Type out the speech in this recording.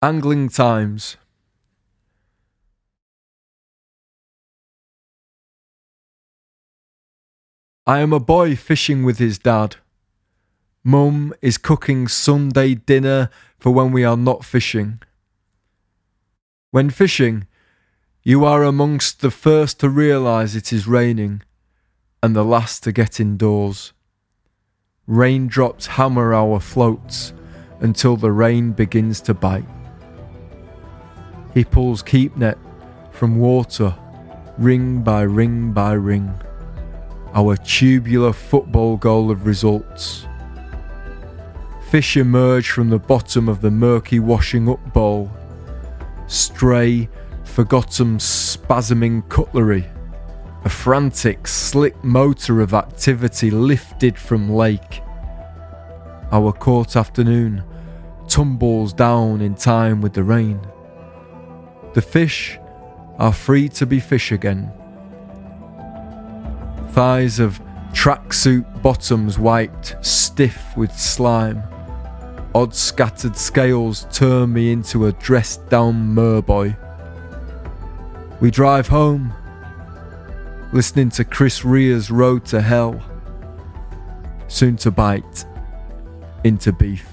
Angling Times. I am a boy fishing with his dad. Mum is cooking Sunday dinner for when we are not fishing. When fishing, you are amongst the first to realise it is raining and the last to get indoors. Raindrops hammer our floats until the rain begins to bite. He pulls keep net from water, ring by ring by ring. Our tubular football goal of results. Fish emerge from the bottom of the murky washing up bowl. Stray, forgotten, spasming cutlery. A frantic, slick motor of activity lifted from lake. Our court afternoon tumbles down in time with the rain. The fish are free to be fish again. Thighs of tracksuit bottoms wiped stiff with slime. Odd scattered scales turn me into a dressed down merboy. We drive home, listening to Chris Rea's Road to Hell, soon to bite into beef.